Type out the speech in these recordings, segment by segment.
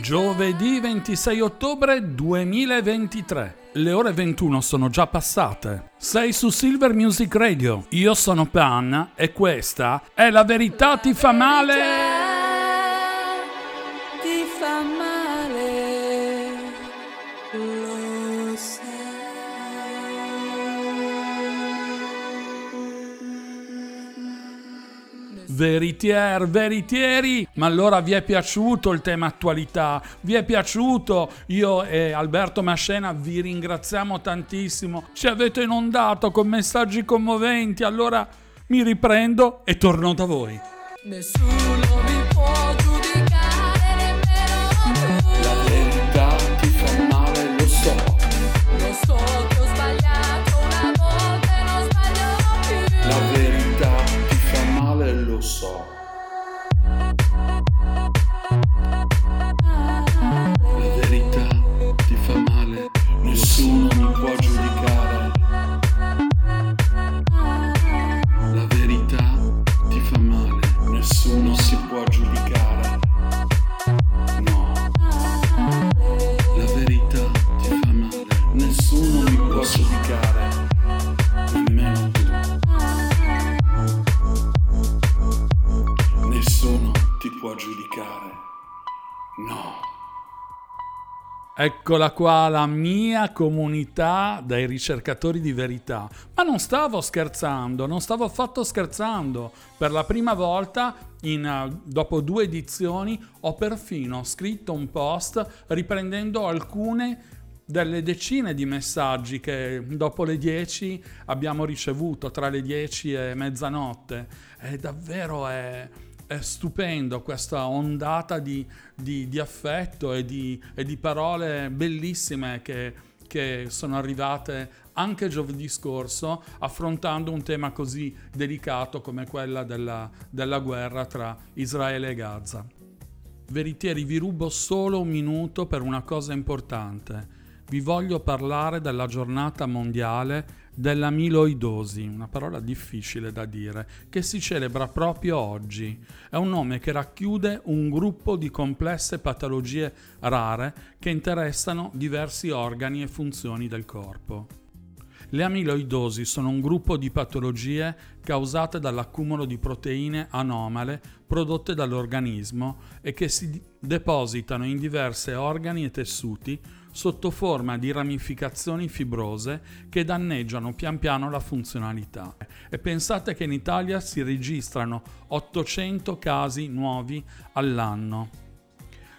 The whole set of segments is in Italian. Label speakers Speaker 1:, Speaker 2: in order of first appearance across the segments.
Speaker 1: Giovedì 26 ottobre 2023. Le ore 21 sono già passate. Sei su Silver Music Radio. Io sono Pan e questa è La verità ti fa male. Veritier, veritieri, ma allora vi è piaciuto il tema attualità? Vi è piaciuto? Io e Alberto Mascena vi ringraziamo tantissimo. Ci avete inondato con messaggi commoventi, allora mi riprendo e torno da voi. Nessuno Eccola qua la mia comunità dei ricercatori di verità. Ma non stavo scherzando, non stavo affatto scherzando. Per la prima volta, in, dopo due edizioni, ho perfino scritto un post riprendendo alcune delle decine di messaggi che dopo le 10 abbiamo ricevuto, tra le 10 e mezzanotte. E davvero è è stupendo questa ondata di, di, di affetto e di, e di, parole bellissime che, che sono arrivate anche giovedì scorso affrontando un tema così delicato come quella della, della guerra tra Israele e Gaza. Veritieri, vi rubo solo un minuto per una cosa importante. Vi voglio parlare della giornata mondiale dell'amiloidosi, una parola difficile da dire, che si celebra proprio oggi. È un nome che racchiude un gruppo di complesse patologie rare che interessano diversi organi e funzioni del corpo. Le amiloidosi sono un gruppo di patologie causate dall'accumulo di proteine anomale prodotte dall'organismo e che si depositano in diversi organi e tessuti sotto forma di ramificazioni fibrose che danneggiano pian piano la funzionalità. E pensate che in Italia si registrano 800 casi nuovi all'anno.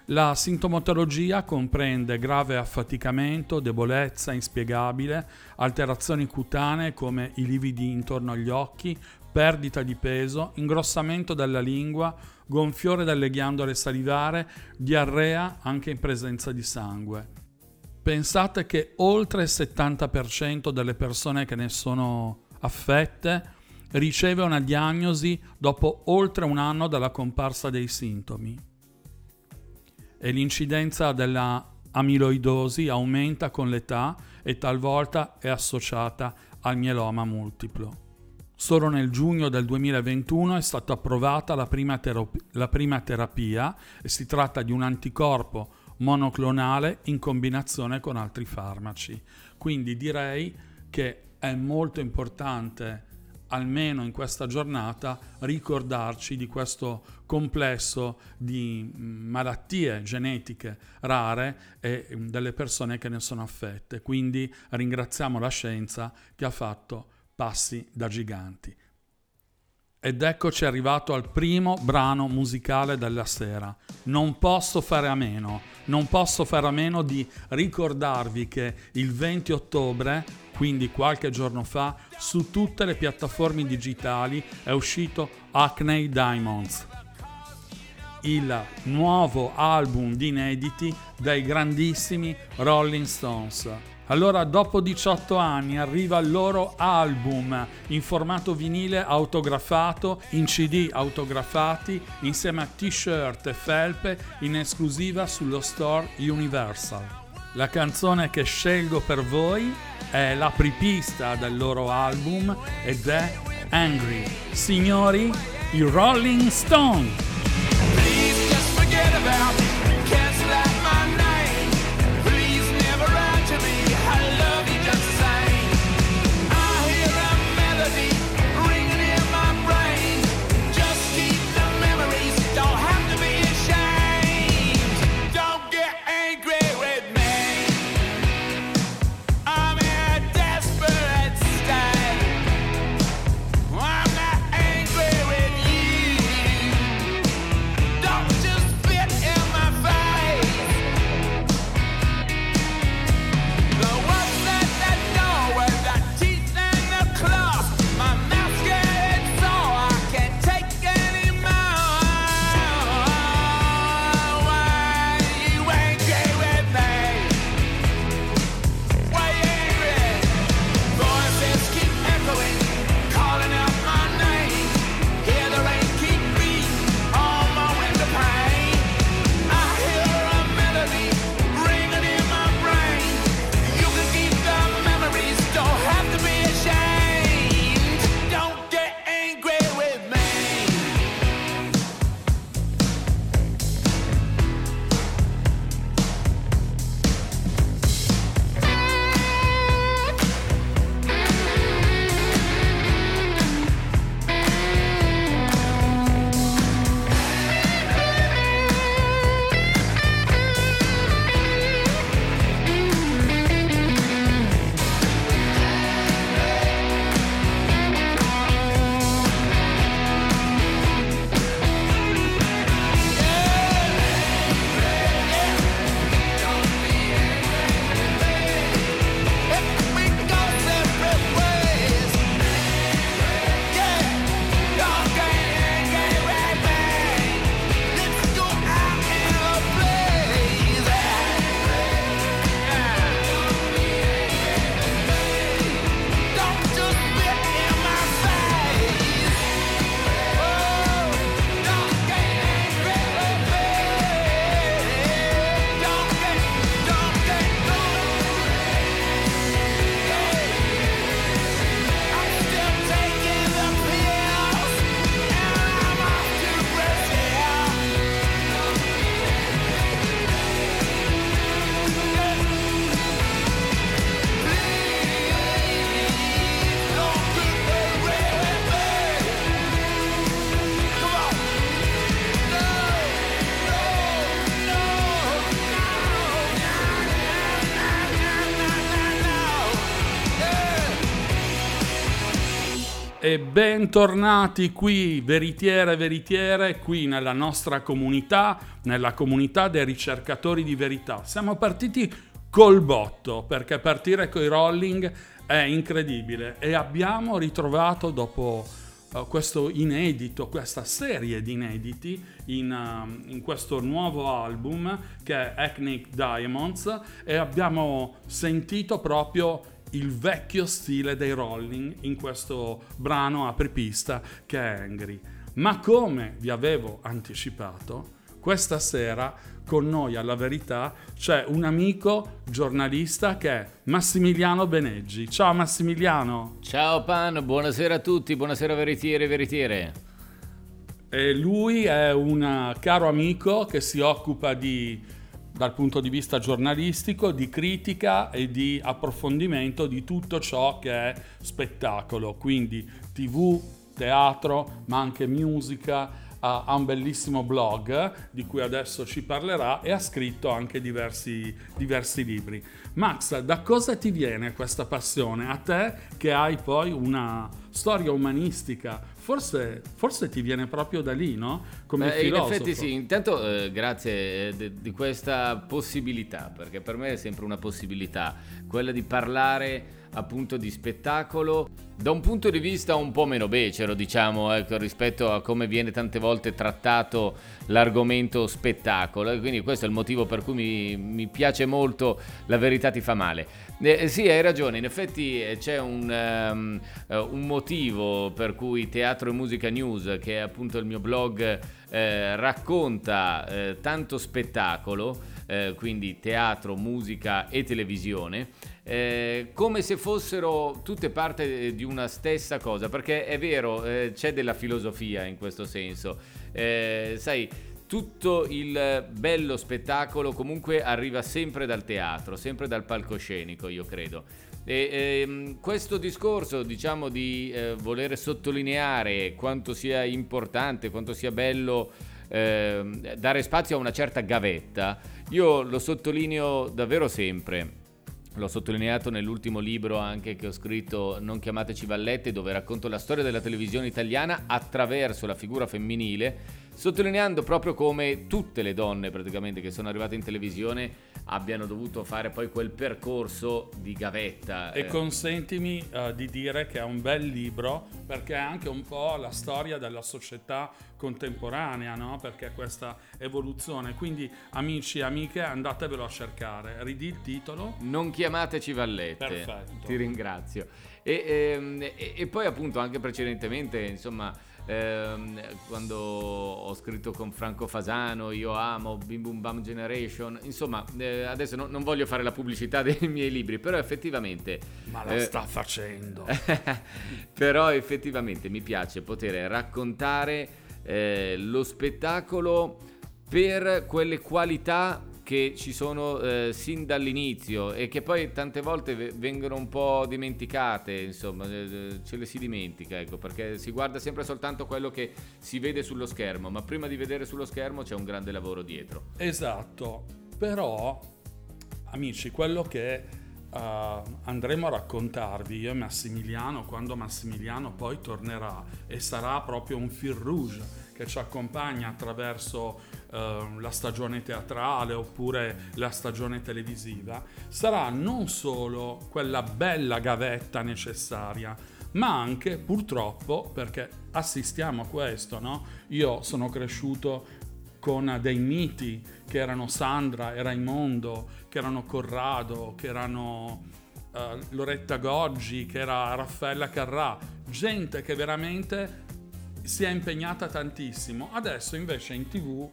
Speaker 1: La sintomatologia comprende grave affaticamento, debolezza inspiegabile, alterazioni cutanee come i lividi intorno agli occhi, perdita di peso, ingrossamento della lingua, gonfiore delle ghiandole salivare, diarrea anche in presenza di sangue. Pensate che oltre il 70% delle persone che ne sono affette riceve una diagnosi dopo oltre un anno dalla comparsa dei sintomi. E l'incidenza della amiloidosi aumenta con l'età e talvolta è associata al mieloma multiplo. Solo nel giugno del 2021 è stata approvata la prima, terapia, la prima terapia e si tratta di un anticorpo monoclonale in combinazione con altri farmaci. Quindi direi che è molto importante almeno in questa giornata ricordarci di questo complesso di mm, malattie genetiche rare e mm, delle persone che ne sono affette. Quindi ringraziamo la scienza che ha fatto passi da giganti. Ed eccoci arrivato al primo brano musicale della sera. Non posso fare a meno, non posso fare a meno di ricordarvi che il 20 ottobre, quindi qualche giorno fa, su tutte le piattaforme digitali è uscito Acne Diamonds, il nuovo album di inediti dei grandissimi Rolling Stones. Allora, dopo 18 anni arriva il loro album in formato vinile autografato, in CD autografati, insieme a t-shirt e felpe in esclusiva sullo store Universal. La canzone che scelgo per voi è la pripista del loro album ed è Angry. Signori, i Rolling Stone. E bentornati qui, veritiere veritiere, qui nella nostra comunità, nella comunità dei ricercatori di verità. Siamo partiti col botto, perché partire con i rolling è incredibile e abbiamo ritrovato dopo uh, questo inedito, questa serie di inediti in, uh, in, questo nuovo album che è Ethnic Diamonds e abbiamo sentito proprio il vecchio stile dei Rolling in questo brano apripista che è Angry. Ma come vi avevo anticipato, questa sera con noi alla verità c'è un amico giornalista che è Massimiliano Beneggi. Ciao Massimiliano.
Speaker 2: Ciao Pan, buonasera a tutti, buonasera veritiere e veritiere.
Speaker 1: E lui è un caro amico che si occupa di dal punto di vista giornalistico, di critica e di approfondimento di tutto ciò che è spettacolo, quindi tv, teatro, ma anche musica, ha un bellissimo blog di cui adesso ci parlerà e ha scritto anche diversi, diversi, libri. Max, da cosa ti viene questa passione? A te che hai poi una storia umanistica Forse, forse, ti viene proprio da lì, no?
Speaker 2: Come eh, filosofo. In effetti sì, intanto eh, grazie eh, di questa possibilità, perché per me è sempre una possibilità, quella di parlare appunto di spettacolo da un punto di vista un po' meno becero, diciamo, ecco, rispetto a come viene tante volte trattato l'argomento spettacolo. E quindi questo è il motivo per cui mi, mi piace molto La verità ti fa male. Eh, eh sì, hai ragione, in effetti eh, c'è un, um, un, motivo per cui Teatro e Musica News, che è appunto il mio blog, eh, racconta eh, tanto spettacolo eh, quindi teatro, musica e televisione, eh, come se fossero tutte parte di una stessa cosa, perché è vero, eh, c'è della filosofia in questo senso. Eh, sai, tutto il bello spettacolo comunque arriva sempre dal teatro, sempre dal palcoscenico, io credo. E, ehm, questo discorso, diciamo, di eh, voler sottolineare quanto sia importante, quanto sia bello eh, dare spazio a una certa gavetta, io lo sottolineo davvero sempre. L'ho sottolineato nell'ultimo libro anche che ho scritto Non chiamateci Vallette, dove racconto la storia della televisione italiana attraverso la figura femminile sottolineando proprio come tutte le donne praticamente che sono arrivate in televisione abbiano dovuto fare poi quel percorso di gavetta.
Speaker 1: E eh. consentimi uh, di dire che è un bel libro perché è anche un po' la storia della società contemporanea, no? perché questa evoluzione. Quindi amici e amiche andatevelo a cercare. Ridi il titolo.
Speaker 2: Non chiamateci Vallette.
Speaker 1: Perfetto.
Speaker 2: Ti ringrazio. E, ehm, e, e poi appunto anche precedentemente, insomma ehm, quando ho scritto con Franco Fasano, io amo Bim Bum Bam Generation, insomma eh, adesso no, non voglio fare la pubblicità dei miei libri, però effettivamente...
Speaker 1: Ma la eh, sta facendo.
Speaker 2: però effettivamente mi piace poter raccontare eh, lo spettacolo per quelle qualità che ci sono eh, sin dall'inizio e che poi tante volte vengono un po' dimenticate, insomma, eh, eh, ce le si dimentica, ecco, perché si guarda sempre soltanto quello che si vede sullo schermo, ma prima di vedere sullo schermo c'è un grande lavoro dietro.
Speaker 1: Esatto, però amici, quello che Uh, andremo a raccontarvi io e Massimiliano quando Massimiliano poi tornerà e sarà proprio un fil rouge che ci accompagna attraverso uh, la stagione teatrale oppure la stagione televisiva, sarà non solo quella bella gavetta necessaria, ma anche purtroppo, perché assistiamo a questo, no? Io sono cresciuto con dei miti che erano Sandra e Raimondo, che erano Corrado, che erano uh, Loretta Goggi, che era Raffaella Carrà, gente che veramente si è impegnata tantissimo. Adesso invece in tv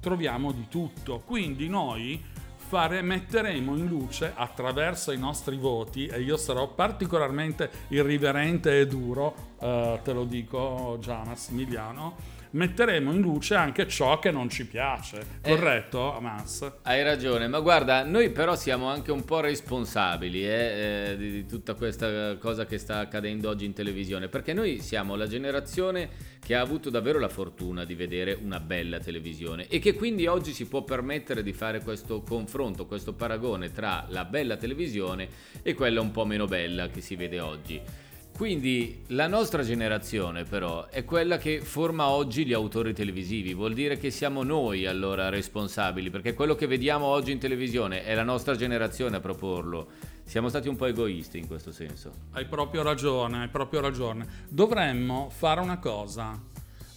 Speaker 1: troviamo di tutto, quindi noi fare, metteremo in luce attraverso i nostri voti e io sarò particolarmente irriverente e duro, eh, te lo dico già Massimiliano, metteremo in luce anche ciò che non ci piace. Eh, Corretto, Amas?
Speaker 2: Hai ragione, ma guarda, noi però siamo anche un po' responsabili eh, eh, di, di tutta questa cosa che sta accadendo oggi in televisione, perché noi siamo la generazione che ha avuto davvero la fortuna di vedere una bella televisione e che quindi oggi si può permettere di fare questo confronto, questo paragone tra la bella televisione e quella un po' meno bella che si vede oggi. Quindi la nostra generazione però è quella che forma oggi gli autori televisivi, vuol dire che siamo noi allora responsabili, perché quello che vediamo oggi in televisione è la nostra generazione a proporlo. Siamo stati un po' egoisti in questo senso.
Speaker 1: Hai proprio ragione, hai proprio ragione. Dovremmo fare una cosa,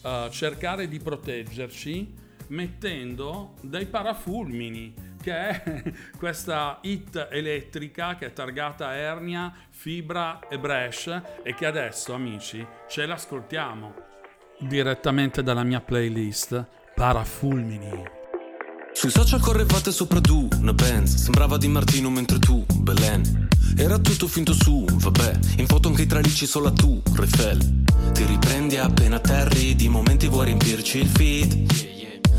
Speaker 1: uh, cercare di proteggerci mettendo dei parafulmini che è questa hit elettrica che è targata Ernia, Fibra e Bresh e che adesso amici ce l'ascoltiamo. Direttamente dalla mia playlist Parafulmini.
Speaker 3: Sui social correvate sopra tu, una Benz Sembrava di Martino mentre tu, Belen. Era tutto finto su, vabbè. In foto anche i tralicci solo tu, Refel Ti riprendi appena atterri Di momenti vuoi riempirci il feed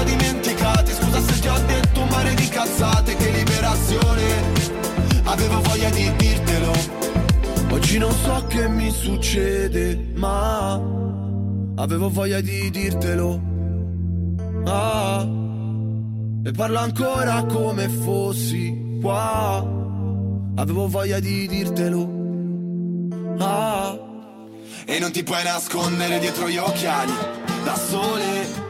Speaker 4: ho dimenticate Scusa se ti ho detto un mare di cazzate Che liberazione. Avevo voglia di dirtelo. Oggi non so che mi succede Ma Avevo voglia di dirtelo. Ah E parlo ancora come fossi qua. Avevo voglia di dirtelo. Ah E non ti puoi nascondere dietro gli occhiali Da sole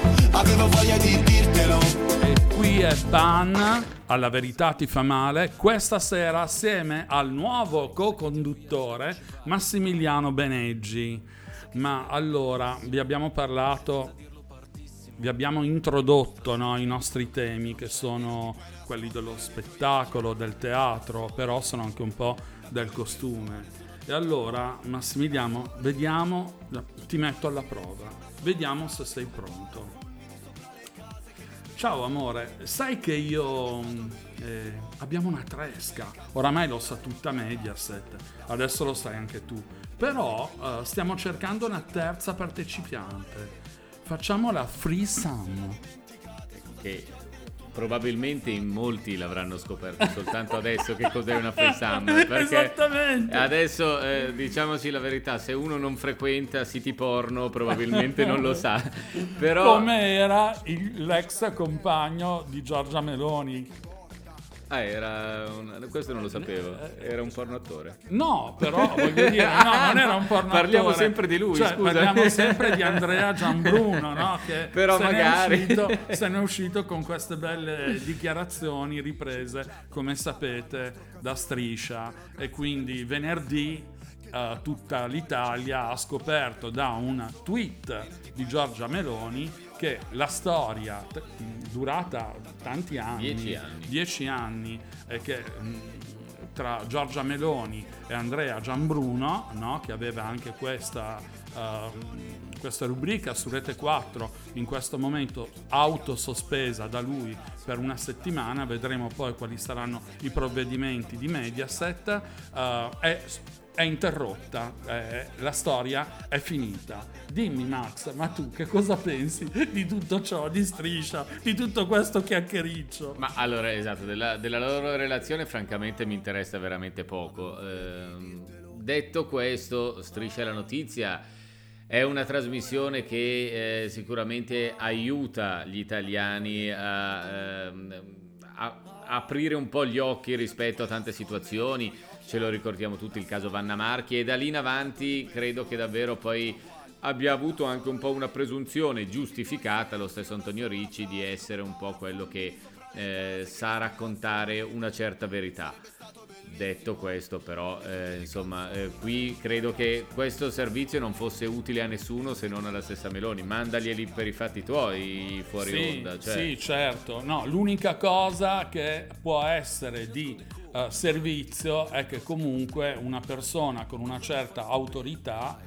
Speaker 4: avevo voglia di dirtelo.
Speaker 1: E qui è Ban, alla verità ti fa male, questa sera assieme al nuovo co-conduttore Massimiliano Beneggi. Ma allora, vi abbiamo parlato, vi abbiamo introdotto no, i nostri temi che sono quelli dello spettacolo, del teatro, però sono anche un po' del costume. E allora, Massimiliano, vediamo, ti metto alla prova, vediamo se sei pronto. Ciao amore, sai che io... Eh, abbiamo una tresca, oramai lo sa tutta Mediaset, adesso lo sai anche tu, però eh, stiamo cercando una terza partecipante. Facciamo la Free Sum.
Speaker 2: Che probabilmente in molti l'avranno scoperto soltanto adesso che cos'è una sum
Speaker 1: esattamente.
Speaker 2: adesso eh, diciamoci la verità se uno non frequenta siti porno probabilmente non lo sa. Però
Speaker 1: come era il, l'ex compagno di Giorgia Meloni
Speaker 2: Ah, era un... questo non lo sapevo, era un porno attore.
Speaker 1: No, però voglio dire, no, non era un porno
Speaker 2: Parliamo sempre di lui,
Speaker 1: cioè,
Speaker 2: scusa.
Speaker 1: Parliamo sempre di Andrea Gianbruno, no? Che
Speaker 2: però
Speaker 1: se
Speaker 2: magari...
Speaker 1: Ne uscito, se ne è uscito con queste belle dichiarazioni riprese, come sapete, da striscia. E quindi venerdì Uh, tutta l'Italia ha scoperto da un tweet di Giorgia Meloni che la storia t- durata tanti anni,
Speaker 2: dieci anni,
Speaker 1: dieci anni eh, che mh, tra Giorgia Meloni e Andrea Gianbruno, no, che aveva anche questa, uh, questa rubrica su Rete 4, in questo momento autosospesa da lui per una settimana, vedremo poi quali saranno i provvedimenti di Mediaset, uh, è è interrotta, eh, la storia è finita. Dimmi Max, ma tu che cosa pensi di tutto ciò, di striscia, di tutto questo chiacchiericcio?
Speaker 2: Ma allora, esatto, della, della loro relazione francamente mi interessa veramente poco. Eh, detto questo, Striscia la notizia è una trasmissione che eh, sicuramente aiuta gli italiani a, ehm, a, a aprire un po' gli occhi rispetto a tante situazioni ce lo ricordiamo tutti il caso Vanna Marchi e da lì in avanti credo che davvero poi abbia avuto anche un po' una presunzione giustificata lo stesso Antonio Ricci di essere un po' quello che eh, sa raccontare una certa verità. Detto questo, però, eh, insomma, eh, qui credo che questo servizio non fosse utile a nessuno se non alla stessa Meloni. Mandaglieli per i fatti tuoi fuori
Speaker 1: sì,
Speaker 2: onda. Cioè.
Speaker 1: Sì, certo. No, l'unica cosa che può essere di uh, servizio è che comunque una persona con una certa autorità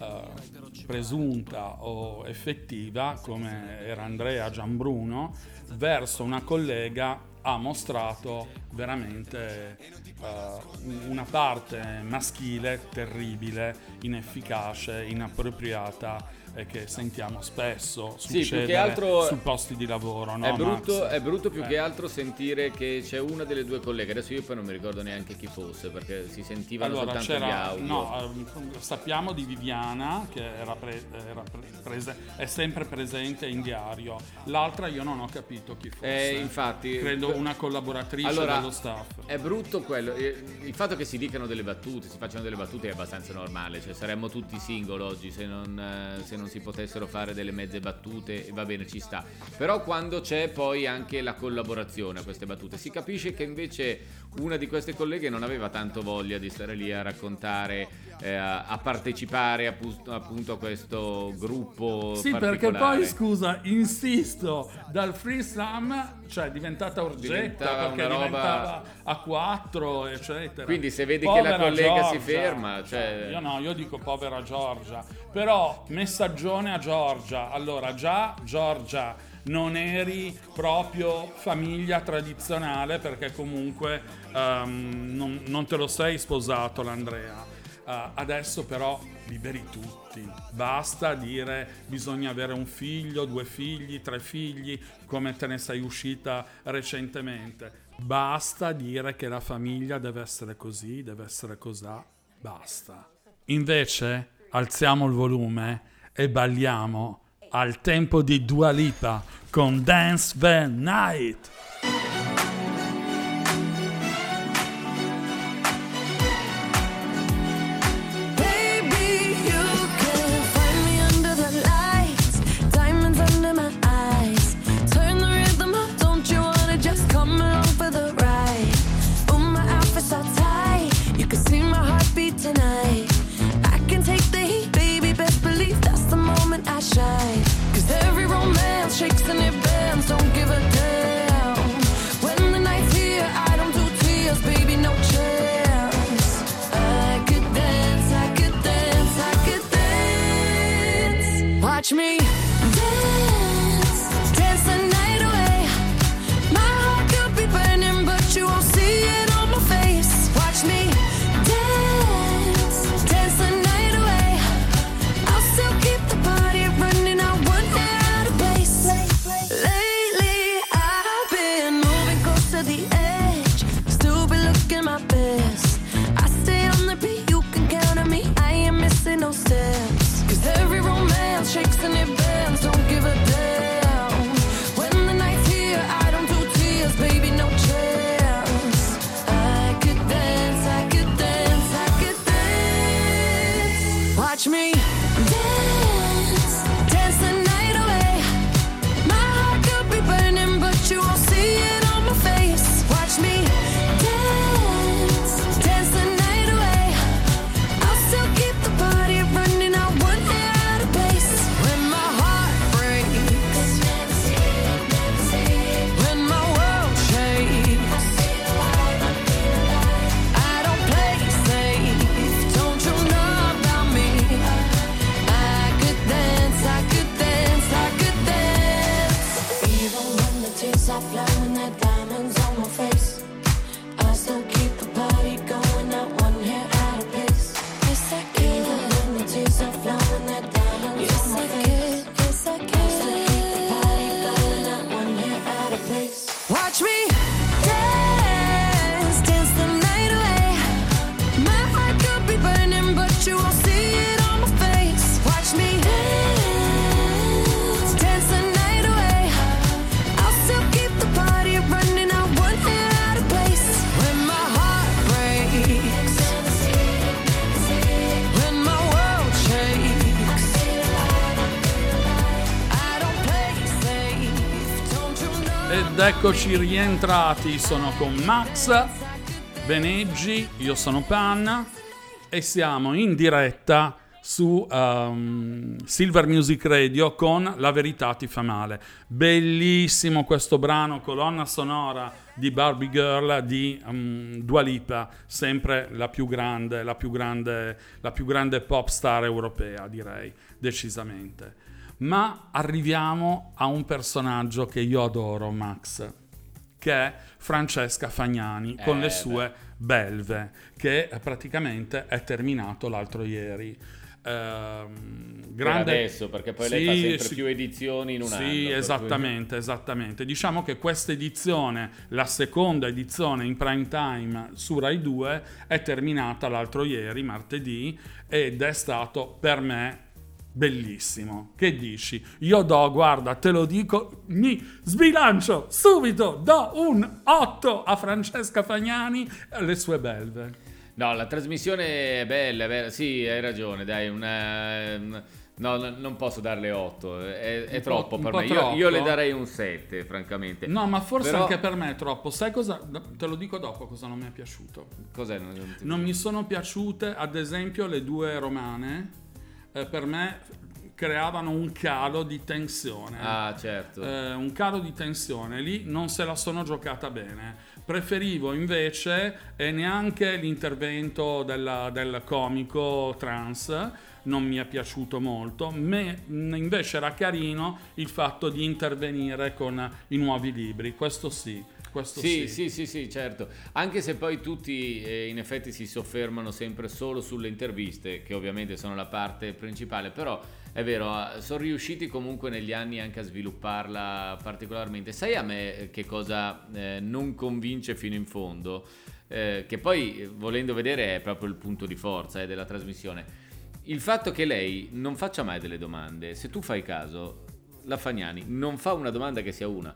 Speaker 1: uh, presunta o effettiva, come era Andrea Gianbruno, verso una collega ha mostrato veramente uh, una parte maschile terribile, inefficace, inappropriata e che sentiamo spesso succedere sì, sui posti di lavoro. No,
Speaker 2: è, brutto, è, brutto, più eh. che altro sentire che c'è una delle due colleghe, adesso io poi non mi ricordo neanche chi fosse perché si sentivano
Speaker 1: allora,
Speaker 2: soltanto gli audio.
Speaker 1: No, eh, sappiamo di Viviana che era, pre, era prese, è sempre presente in diario, l'altra io non ho capito chi fosse.
Speaker 2: Eh, infatti,
Speaker 1: Credo una collaboratrice allora, dello staff.
Speaker 2: È brutto quello, eh, il fatto che si dicano delle battute, si facciano delle battute è abbastanza normale, cioè saremmo tutti single oggi se non, eh, se non si potessero fare delle mezze battute, va bene, ci sta. Però quando c'è poi anche la collaborazione a queste battute, si capisce che invece una di queste colleghe non aveva tanto voglia di stare lì a raccontare, eh, a partecipare appunto, appunto, a questo gruppo.
Speaker 1: Sì, perché poi scusa, insisto, dal free slam cioè è diventata urgetta diventava perché roba... diventava a 4 eccetera.
Speaker 2: Quindi se vedi povera che la collega Giorgia, si ferma cioè...
Speaker 1: io no io dico povera Giorgia. Però messaggione a Giorgia. Allora già Giorgia non eri proprio famiglia tradizionale perché comunque um, non, non te lo sei sposato l'Andrea Uh, adesso però liberi tutti, basta dire bisogna avere un figlio, due figli, tre figli, come te ne sei uscita recentemente. Basta dire che la famiglia deve essere così, deve essere cosà, basta. Invece alziamo il volume e balliamo al tempo di Dua Lipa con Dance the Night. Eccoci rientrati, sono con Max Beneggi, io sono Panna e siamo in diretta su um, Silver Music Radio con La verità ti fa male. Bellissimo questo brano, colonna sonora di Barbie Girl di um, Dua Lipa, sempre la più grande, la più grande, la più grande pop star europea, direi, decisamente. Ma arriviamo a un personaggio che io adoro, Max, che è Francesca Fagnani eh, con le sue beh. belve, che praticamente è terminato l'altro ieri.
Speaker 2: Ehm, grande... Per adesso, perché poi sì, lei fa sempre sì, più edizioni in un
Speaker 1: sì,
Speaker 2: anno.
Speaker 1: Sì, esattamente, cui... esattamente. Diciamo che questa edizione, la seconda edizione in prime time su Rai 2, è terminata l'altro ieri, martedì, ed è stato per me bellissimo. Che dici? Io do, guarda, te lo dico, mi sbilancio subito, do un 8 a Francesca Fagnani e alle sue belve.
Speaker 2: No, la trasmissione è bella, è bella. sì, hai ragione, dai, una... No, non posso darle 8, è, è troppo per me. Io, io, le darei un 7, francamente.
Speaker 1: No, ma forse Però... anche per me è troppo. Sai cosa? Te lo dico dopo cosa non mi è piaciuto.
Speaker 2: Cos'è?
Speaker 1: Non, non mi sono piaciute, ad esempio, le due romane eh, per me creavano un calo di tensione.
Speaker 2: Ah, certo.
Speaker 1: Eh, un calo di tensione, lì non se la sono giocata bene. Preferivo invece, e neanche l'intervento della, del comico trans, non mi è piaciuto molto, ma invece era carino il fatto di intervenire con i nuovi libri, questo sì. Questo
Speaker 2: sì, sì, sì, sì, certo. Anche se poi tutti eh, in effetti si soffermano sempre solo sulle interviste, che ovviamente sono la parte principale, però è vero, ah, sono riusciti comunque negli anni anche a svilupparla particolarmente. Sai a me eh, che cosa eh, non convince fino in fondo? Eh, che poi, volendo vedere, è proprio il punto di forza eh, della trasmissione. Il fatto che lei non faccia mai delle domande, se tu fai caso, la Fagnani non fa una domanda che sia una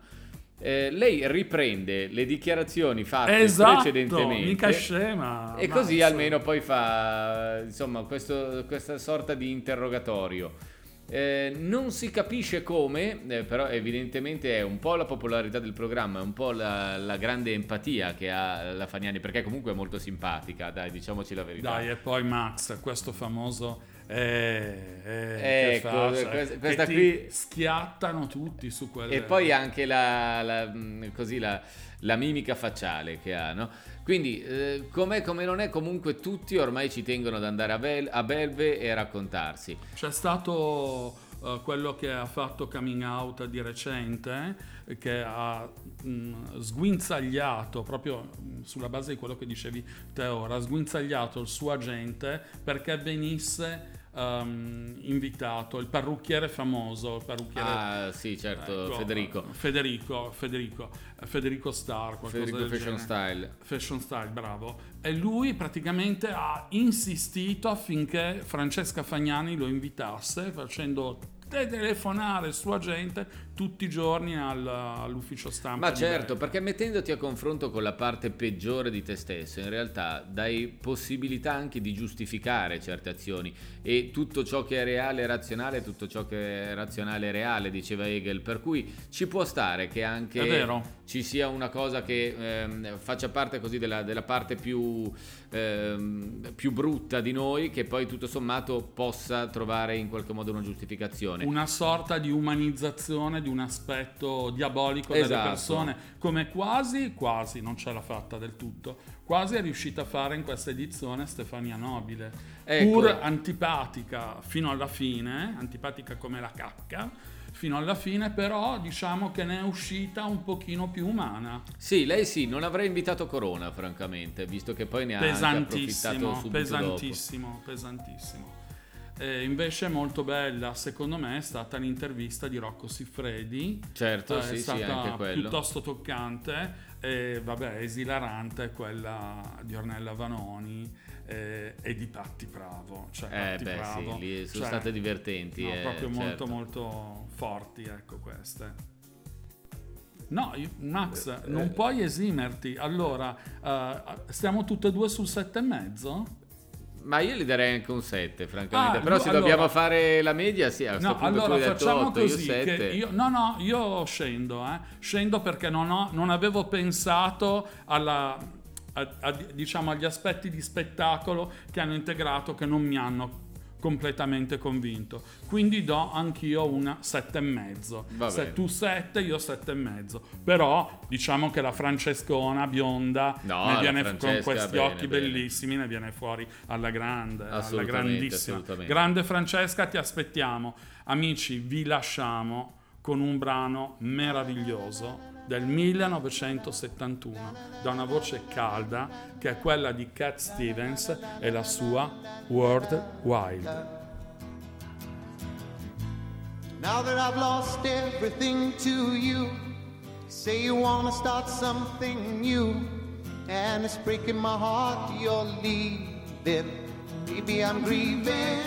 Speaker 2: eh, lei riprende le dichiarazioni fatte
Speaker 1: esatto,
Speaker 2: precedentemente
Speaker 1: mica scema
Speaker 2: e così almeno poi fa insomma questo, questa sorta di interrogatorio eh, non si capisce come, eh, però evidentemente è un po' la popolarità del programma, è un po' la, la, grande empatia che ha la Fagnani, perché comunque è molto simpatica, dai, diciamoci la verità.
Speaker 1: Dai, e poi Max, questo famoso eh, eh, ecco, questa, questa qui schiattano tutti su quelle
Speaker 2: e poi anche la, la, mm, così, la, la, mimica facciale che ha no? quindi eh, com'è come non è comunque tutti ormai ci tengono ad andare a, Bel, a Belve e a raccontarsi
Speaker 1: c'è stato uh, quello che ha fatto coming out di recente che ha mh, mm, sguinzagliato proprio mm, sulla base di quello che dicevi te ora, ha sguinzagliato il suo agente perché venisse um, invitato, il parrucchiere famoso. Il parrucchiere,
Speaker 2: ah, sì, certo, ecco, Federico.
Speaker 1: Federico. Federico, Federico Star,
Speaker 2: Federico Fashion genere. Style.
Speaker 1: Fashion Style, bravo. E lui praticamente ha insistito affinché Francesca Fagnani lo invitasse facendo telefonare il suo agente tutti i giorni al, all'ufficio stampa.
Speaker 2: Ma certo, perché mettendoti a confronto con la parte peggiore di te stesso, in realtà dai possibilità anche di giustificare certe azioni e tutto ciò che è reale è razionale, tutto ciò che è razionale è reale, diceva Hegel, per cui ci può stare che anche ci sia una cosa che eh, faccia parte così della, della parte più, eh, più brutta di noi, che poi tutto sommato possa trovare in qualche modo una giustificazione.
Speaker 1: Una sorta di umanizzazione di un aspetto diabolico esatto. delle persone, come quasi, quasi, non ce l'ha fatta del tutto, quasi è riuscita a fare in questa edizione Stefania Nobile, ecco. pur antipatica fino alla fine, antipatica come la cacca, fino alla fine, però diciamo che ne è uscita un pochino più umana.
Speaker 2: Sì, lei sì, non avrei invitato Corona, francamente, visto che poi ne ha approfittato subito
Speaker 1: Pesantissimo,
Speaker 2: dopo.
Speaker 1: pesantissimo. Eh, invece molto bella, secondo me, è stata l'intervista di Rocco Siffredi.
Speaker 2: Certo,
Speaker 1: eh,
Speaker 2: sì,
Speaker 1: è stata
Speaker 2: sì,
Speaker 1: piuttosto toccante e vabbè, esilarante quella di Ornella Vanoni eh, e di Patti Bravo. Cioè,
Speaker 2: eh, beh, Bravo. sì, sono cioè, state divertenti.
Speaker 1: No,
Speaker 2: eh,
Speaker 1: proprio
Speaker 2: certo.
Speaker 1: molto, molto forti, ecco queste. No, Max, eh, non puoi esimerti. Allora, stiamo tutte e due sul sette e mezzo?
Speaker 2: Ma io gli darei anche un 7, francamente.
Speaker 1: Ah,
Speaker 2: Però se
Speaker 1: allora-
Speaker 2: dobbiamo fare la media, sì, a
Speaker 1: No, allora facciamo
Speaker 2: 8, io
Speaker 1: così.
Speaker 2: 7.
Speaker 1: io- no, no, io scendo, eh. scendo perché non, ho- non avevo pensato alla, a- a- diciamo, agli aspetti di spettacolo che hanno integrato che non mi hanno completamente convinto. Quindi do anch'io una sette e mezzo.
Speaker 2: Va
Speaker 1: Se
Speaker 2: bene.
Speaker 1: tu 7, io sette e mezzo. Però diciamo che la Francescona bionda
Speaker 2: No,
Speaker 1: ne viene con
Speaker 2: Francesca,
Speaker 1: questi
Speaker 2: bene,
Speaker 1: occhi
Speaker 2: bene.
Speaker 1: bellissimi, ne viene fuori alla grande, alla grandissima. Grande Francesca, ti aspettiamo. Amici, vi lasciamo con un brano meraviglioso del 1971 da una voce calda che è quella di Cat Stevens e la sua World Wild.
Speaker 5: Now that I've lost everything to you, say you wanna start something new, and it's breaking my heart you're leaving. Baby, I'm grieving,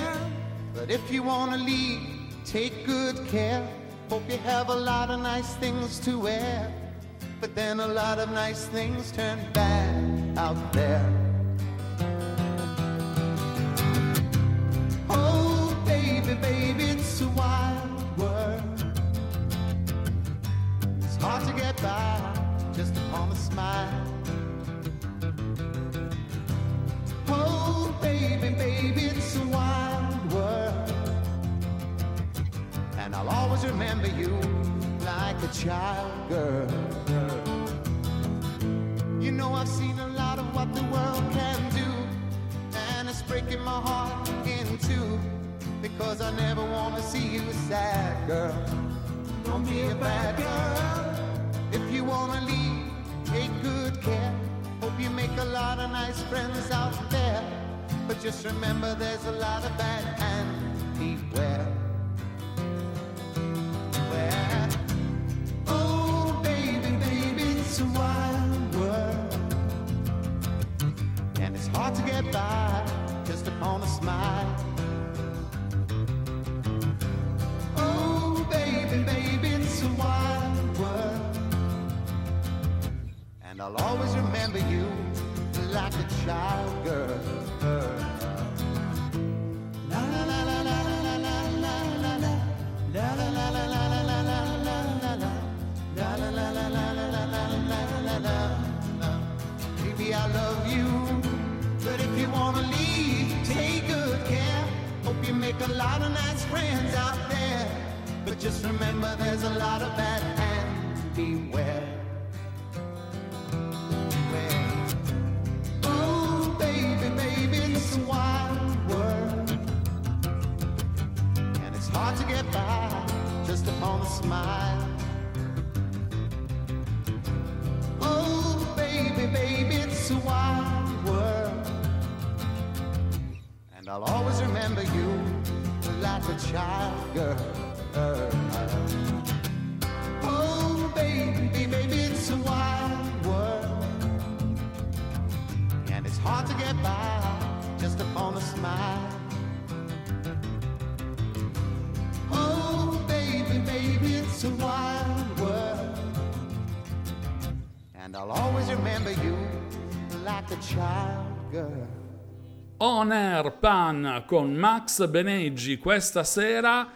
Speaker 5: but if you wanna leave, take good care. Hope you have a lot of nice things to wear, but then a lot of nice things turn bad out there. Oh, baby, baby, it's a wild world. It's hard to get by just upon a smile. Oh, baby, baby, it's remember you like a child girl. You know, I've seen a lot of what the world can do, and it's breaking my heart in two. Because I never wanna see you sad, girl. Don't be a bad girl. If you wanna leave, take good care. Hope you make a lot of nice friends out there. But just remember there's a lot of bad and. Beware. It's a wild world. And it's hard to get by just upon a smile. Oh, baby, baby, it's a wild world. And I'll always remember you like a child girl. La la la la la la la la la la. La la la la la Baby, I love you. But if you wanna leave, take good care. Hope you make a lot of nice friends out there. But just remember there's a lot of bad hands. Beware. Beware. Oh, baby, baby, it's a wild world. And it's hard to get by just upon a smile. It's a wild world. And I'll always remember you like a child girl. Oh, baby, baby, it's a wild world. And it's hard to get by just upon a smile. Oh, baby, baby, it's a wild world. And I'll always remember you like a child girl.
Speaker 1: On Air Pan con Max Beneggi questa sera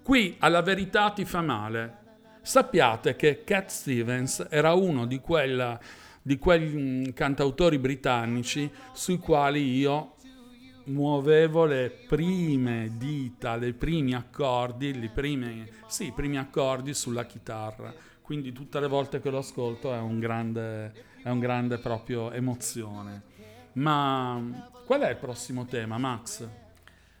Speaker 1: qui alla verità ti fa male. Sappiate che Cat Stevens era uno di, quella, di quegli mm, cantautori britannici sui quali io muovevo le prime dita, le primi accordi, prime, sì, i primi accordi sulla chitarra. Quindi tutte le volte che lo ascolto è un grande, è un grande proprio emozione. Ma qual è il prossimo tema, Max?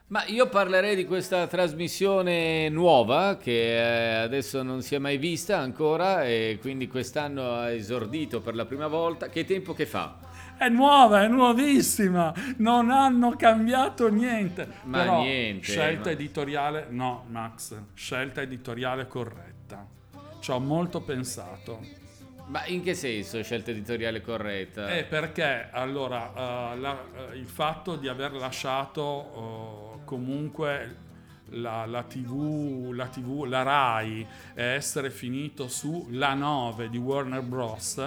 Speaker 2: Ma io parlerei di questa trasmissione nuova che eh, adesso non si è mai vista ancora e quindi quest'anno ha esordito per la prima volta. Che tempo che fa?
Speaker 1: È nuova, è nuovissima, non hanno cambiato niente.
Speaker 2: Ma
Speaker 1: Però
Speaker 2: niente,
Speaker 1: Scelta
Speaker 2: ma-
Speaker 1: editoriale, no, Max, scelta editoriale corretta. Ci ho molto pensato.
Speaker 2: Ma in che senso scelta editoriale corretta?
Speaker 1: Eh, perché allora eh, la- eh, il fatto di aver lasciato eh, comunque la, la TV, la TV, la Rai e essere finito su La 9 di Warner Bros.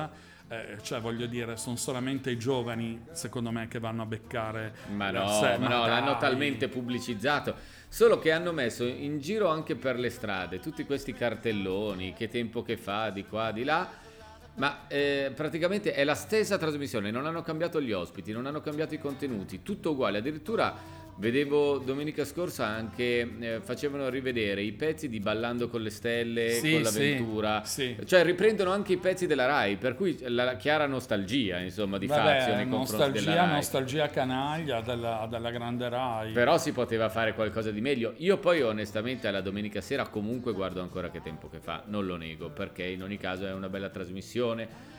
Speaker 1: eh, cioè voglio dire, sono solamente i giovani, secondo me, che vanno a beccare.
Speaker 2: Ma no,
Speaker 1: se-
Speaker 2: ma no l'hanno talmente pubblicizzato. Solo che hanno messo in giro anche per le strade tutti questi cartelloni, che tempo che fa, di qua, di là. Ma eh, praticamente è la stessa trasmissione, non hanno cambiato gli ospiti, non hanno cambiato i contenuti, tutto uguale. Addirittura vedevo domenica scorsa anche eh, facevano rivedere i pezzi di Ballando con le stelle,
Speaker 1: Sì,
Speaker 2: con
Speaker 1: sì,
Speaker 2: l'avventura.
Speaker 1: sì.
Speaker 2: Cioè riprendono anche i pezzi della Rai, per cui la chiara nostalgia, insomma, di Fazio
Speaker 1: Vabbè,
Speaker 2: nei confronti della
Speaker 1: nostalgia,
Speaker 2: Rai.
Speaker 1: nostalgia canaglia della, della grande Rai.
Speaker 2: Però si poteva fare qualcosa di meglio. Io poi onestamente alla domenica sera comunque guardo ancora che tempo che fa, non lo nego, perché in ogni caso è una bella trasmissione.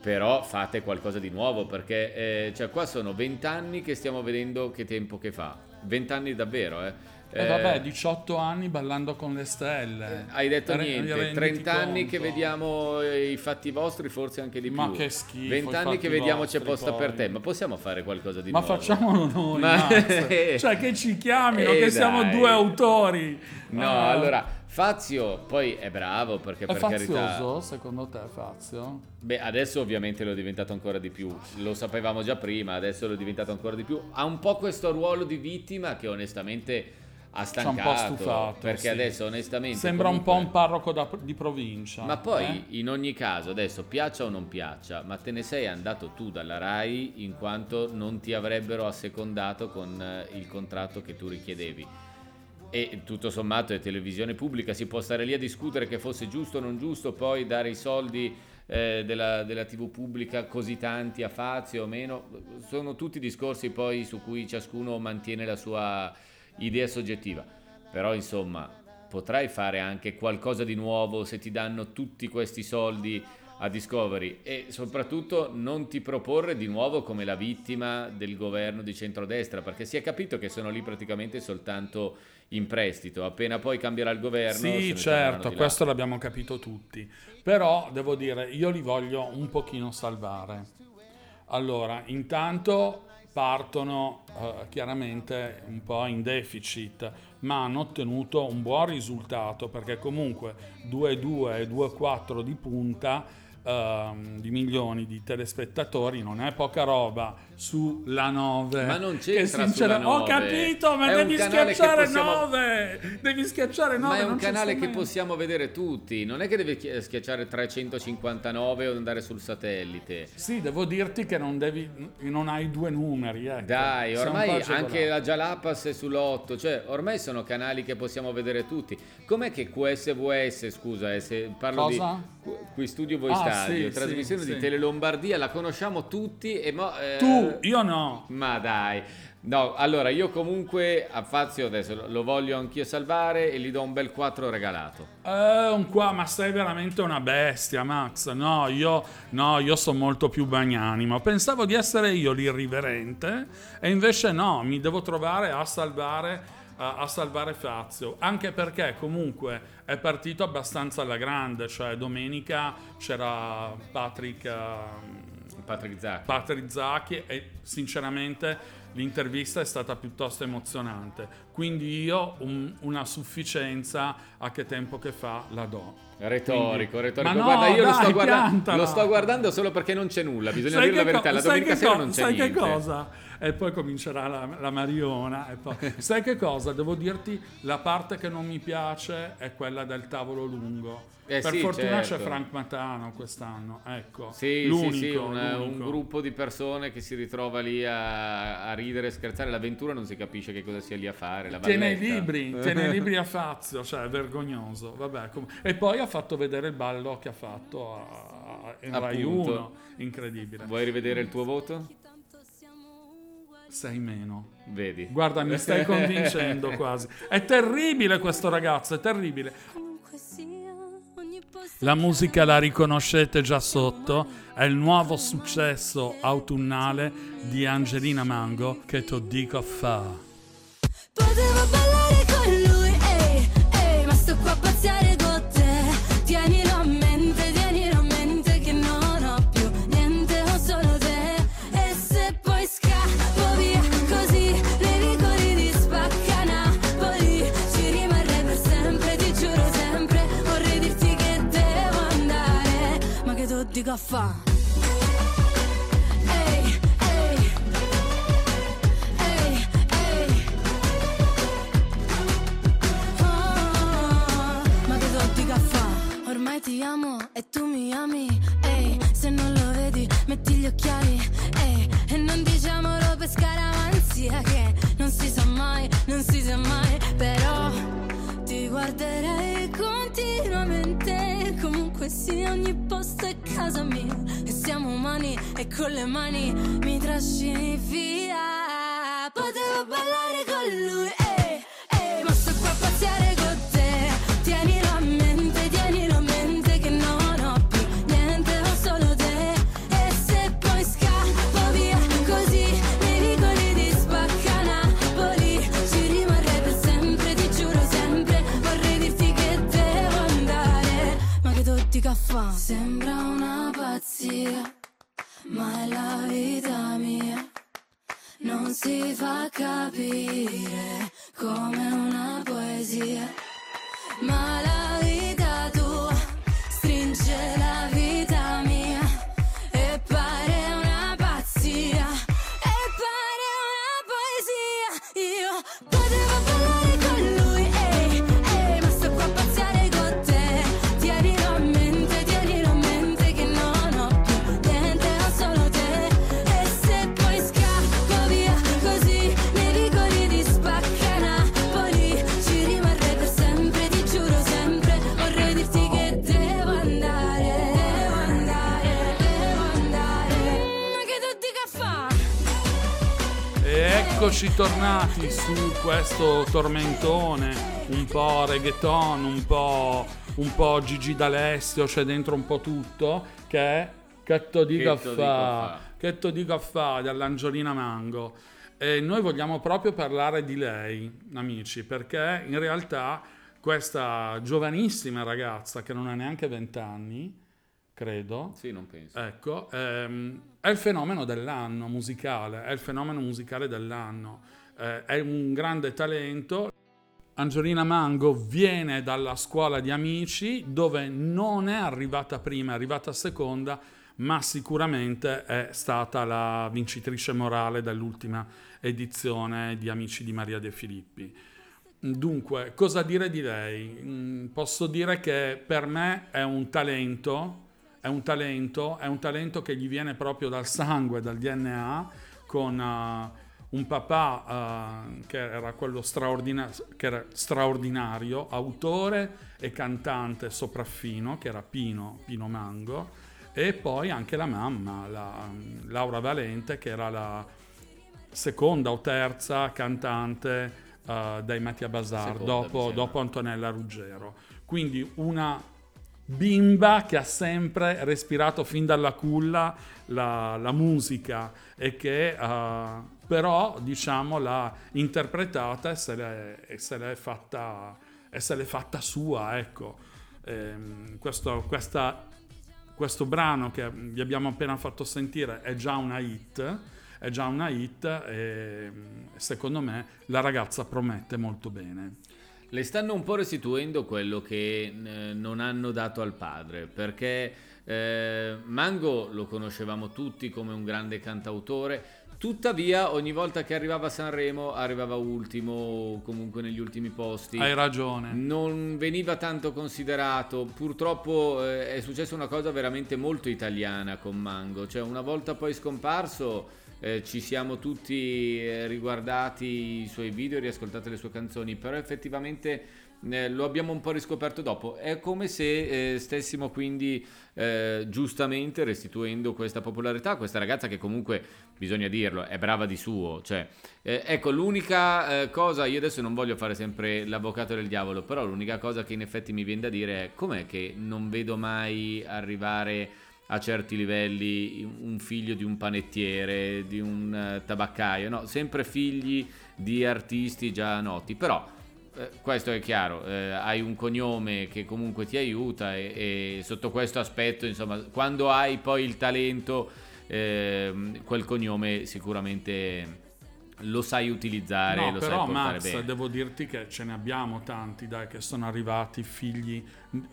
Speaker 2: Però fate qualcosa di nuovo, perché eh, cioè, qua sono vent'anni che stiamo vedendo che tempo che fa. Vent'anni davvero, eh.
Speaker 1: E
Speaker 2: Eh,
Speaker 1: vabbè, 18 anni ballando con le stelle.
Speaker 2: hai detto
Speaker 1: Re-
Speaker 2: niente,
Speaker 1: renditi
Speaker 2: 30 anni che
Speaker 1: conto.
Speaker 2: vediamo i fatti vostri, forse anche di
Speaker 1: Ma
Speaker 2: più.
Speaker 1: che schifo, i
Speaker 2: 20 anni che vediamo c'è posta per
Speaker 1: poi.
Speaker 2: te, ma possiamo fare qualcosa di
Speaker 1: Ma
Speaker 2: nuovo?
Speaker 1: facciamolo noi,
Speaker 2: Ma-
Speaker 1: cioè che ci chiamino,
Speaker 2: Eh,
Speaker 1: che siamo
Speaker 2: dai.
Speaker 1: due autori.
Speaker 2: No,
Speaker 1: Ah.
Speaker 2: allora Fazio poi è bravo perché
Speaker 1: È
Speaker 2: per carità
Speaker 1: fazioso, secondo te, Fazio?
Speaker 2: Beh, adesso ovviamente lo è diventato ancora di più. Lo sapevamo già prima, adesso lo è diventato ancora di più. Ha un po' questo ruolo di vittima che onestamente ha
Speaker 1: Ci ha un po'
Speaker 2: stancato.
Speaker 1: stufato.
Speaker 2: perché
Speaker 1: sì.
Speaker 2: adesso onestamente
Speaker 1: Sembra un po'
Speaker 2: comunque-
Speaker 1: un parroco da- di provincia.
Speaker 2: Ma poi
Speaker 1: eh?
Speaker 2: in ogni caso, adesso piaccia o non piaccia, ma te ne sei andato tu dalla RAI in quanto non ti avrebbero assecondato con eh, il contratto che tu richiedevi. E tutto sommato è televisione pubblica, si può stare lì a discutere che fosse giusto o non giusto poi dare i soldi eh, della, della TV pubblica così tanti a Fazio o meno. Sono tutti discorsi poi su cui ciascuno mantiene la sua idea soggettiva. Però insomma, potrai fare anche qualcosa di nuovo se ti danno tutti questi soldi a Discovery e soprattutto non ti proporre di nuovo come la vittima del governo di centrodestra perché si è capito che sono lì praticamente soltanto in prestito appena poi cambierà il governo
Speaker 1: Sì, certo, questo l'abbiamo capito tutti. Però devo dire, io li voglio un pochino salvare. Allora, intanto partono eh, chiaramente un po' in deficit, ma hanno ottenuto un buon risultato perché comunque 2,2 e 2,4 di punta ehm, di milioni di telespettatori non è poca roba sulla 9
Speaker 2: Ma non
Speaker 1: che sincera-
Speaker 2: sulla
Speaker 1: ho
Speaker 2: 9.
Speaker 1: capito ma devi
Speaker 2: che
Speaker 1: schiacciare
Speaker 2: possiamo-
Speaker 1: 9 devi schiacciare 9
Speaker 2: Ma è un
Speaker 1: c'è
Speaker 2: canale che possiamo vedere tutti, non è che devi chi- schiacciare 359 o andare sul satellite.
Speaker 1: Sì, devo dirti che non devi non hai due numeri, ecco.
Speaker 2: Dai, ormai anche la Jalapas è sull'8, cioè ormai sono canali che possiamo vedere tutti. Com'è che QSVS, scusa, eh, se parlo
Speaker 1: Cosa?
Speaker 2: di Qui Studio Voi
Speaker 1: Ah,
Speaker 2: Stadio,
Speaker 1: sì,
Speaker 2: trasmissione
Speaker 1: sì,
Speaker 2: di
Speaker 1: sì.
Speaker 2: Tele Lombardia, la conosciamo tutti e mo, eh,
Speaker 1: Tu, io no.
Speaker 2: Ma dai. No, allora io comunque a Fazio adesso lo- voglio anch'io salvare e gli do un bel 4 regalato.
Speaker 1: Eh, un qua, ma sei veramente una bestia, Max. No, io, no, io sono molto più bagnanimo. Pensavo di essere io l'irriverente, e invece no, mi devo trovare a salvare, a, a salvare Fazio. Anche perché comunque è partito abbastanza alla grande, cioè domenica c'era Patrick. ehm,
Speaker 2: Patrick Zacchi.
Speaker 1: Patrick Zacchi e sinceramente l'intervista è stata piuttosto emozionante. Quindi io un- una sufficienza a che tempo che fa la do.
Speaker 2: Retorico,
Speaker 1: Quindi-
Speaker 2: retorico.
Speaker 1: Ma no,
Speaker 2: Guarda, io lo,
Speaker 1: dai,
Speaker 2: sto guardando,
Speaker 1: piantala.
Speaker 2: lo sto guardando solo perché non c'è nulla. Bisogna
Speaker 1: Sai
Speaker 2: dire la verità.
Speaker 1: co-
Speaker 2: La
Speaker 1: sai
Speaker 2: domenica sera
Speaker 1: co-
Speaker 2: non c'è
Speaker 1: sai
Speaker 2: niente.
Speaker 1: che cosa? E poi comincerà la, la Mariona. E poi... sai che cosa? Devo dirti, la parte che non mi piace è quella del tavolo lungo.
Speaker 2: Eh
Speaker 1: per
Speaker 2: sì,
Speaker 1: fortuna
Speaker 2: certo.
Speaker 1: c'è Frank Matano quest'anno, ecco.
Speaker 2: Sì,
Speaker 1: l'unico,
Speaker 2: sì, sì, un, un gruppo di persone che si ritrova lì a, a ridere scherzare. L'avventura non si capisce che cosa sia lì a fare. La
Speaker 1: Tiene i libri, tiene i libri a Fazio, cioè è vergognoso. Vabbè, com- e poi ha fatto vedere il ballo che ha fatto a, a in Rai
Speaker 2: Appunto.
Speaker 1: 1, incredibile.
Speaker 2: Vuoi rivedere il tuo voto?
Speaker 1: Sei meno.
Speaker 2: Vedi.
Speaker 1: Guarda, mi stai convincendo quasi. È terribile questo ragazzo, è terribile. La musica la riconoscete già sotto, è il nuovo successo autunnale di Angelina Mango che ti dico fa.
Speaker 6: Potevo ballare frega fa. Ah, ma che do di fa? Ormai ti amo e tu mi ami. Ehi, se non lo vedi, metti gli occhiali. Ehi, e non diciamolo per scaravanzia che non si sa mai, non si sa mai, però ti guarderei continuamente comunque sia ogni po' casa mia. E siamo umani e con le mani mi trascini via. Potevo ballare con lui, ehi, ehi, ma sto qua a pazziare Non si fa capire
Speaker 1: eccoci tornati su questo tormentone, un po' reggaeton, un po', un po' Gigi D'Alessio, c'è dentro un po' tutto, che è Che to dico a
Speaker 2: Che to dico
Speaker 1: fa,
Speaker 2: a fa.
Speaker 1: che to dico a fa, dall'Angiolina Mango. E noi vogliamo proprio parlare di lei, amici, perché in realtà questa giovanissima ragazza, che non ha neanche 20 anni, credo,
Speaker 2: Sì, non penso.
Speaker 1: Ecco, ehm, è il fenomeno dell'anno musicale, è il fenomeno musicale dell'anno, Eh, è un grande talento. Angelina Mango viene dalla scuola di amici dove non è arrivata prima, è arrivata seconda, ma sicuramente è stata la vincitrice morale dell'ultima edizione di Amici di Maria De Filippi. Dunque, cosa dire di lei? Mm, Posso dire che per me è un talento, è un talento, è un talento che gli viene proprio dal sangue, dal DNA, con eh, un papà eh, che era quello straordina- che era straordinario, autore e cantante sopraffino, che era Pino, Pino Mango, e poi anche la mamma, la, mm, Laura Valente, che era la seconda o terza cantante eh, dai Mattia Bazar, dopo, dopo Antonella Ruggero. Quindi una bimba che ha sempre respirato fin dalla culla la, la musica e che eh, però diciamo l'ha interpretata e se l'è, e se l'è fatta, e se l'è fatta sua ecco. Ehm, questo, questa, questo brano che vi abbiamo appena fatto sentire è già una hit è già una hit e secondo me la ragazza promette molto bene
Speaker 2: Le stanno un po' restituendo quello che eh, non hanno dato al padre, perché eh, Mango lo conoscevamo tutti come un grande cantautore, tuttavia ogni volta che arrivava a Sanremo arrivava ultimo o comunque negli ultimi posti.
Speaker 1: hai ragione.
Speaker 2: Non veniva tanto considerato, purtroppo eh, è successa una cosa veramente molto italiana con Mango, cioè una volta poi scomparso eh, ci siamo tutti eh, riguardati i suoi video, riascoltate le sue canzoni, però effettivamente eh, lo abbiamo un po' riscoperto dopo. È come se eh, stessimo quindi eh, giustamente restituendo questa popolarità a questa ragazza che comunque, bisogna dirlo, è brava di suo. Cioè, eh, ecco, l'unica cosa, io adesso non voglio fare sempre l'avvocato del diavolo, però l'unica cosa che in effetti mi viene da dire è com'è che non vedo mai arrivare a certi livelli un figlio di un panettiere, di un eh, tabaccaio, no, sempre figli di artisti già noti, però eh, questo è chiaro, eh, hai un cognome che comunque ti aiuta e, e sotto questo aspetto, insomma, quando hai poi il talento, ehm, quel cognome sicuramente lo sai utilizzare,
Speaker 1: No,
Speaker 2: lo
Speaker 1: però
Speaker 2: sai portare
Speaker 1: Max,
Speaker 2: bene.
Speaker 1: devo dirti che ce ne abbiamo tanti, dai, che sono arrivati figli,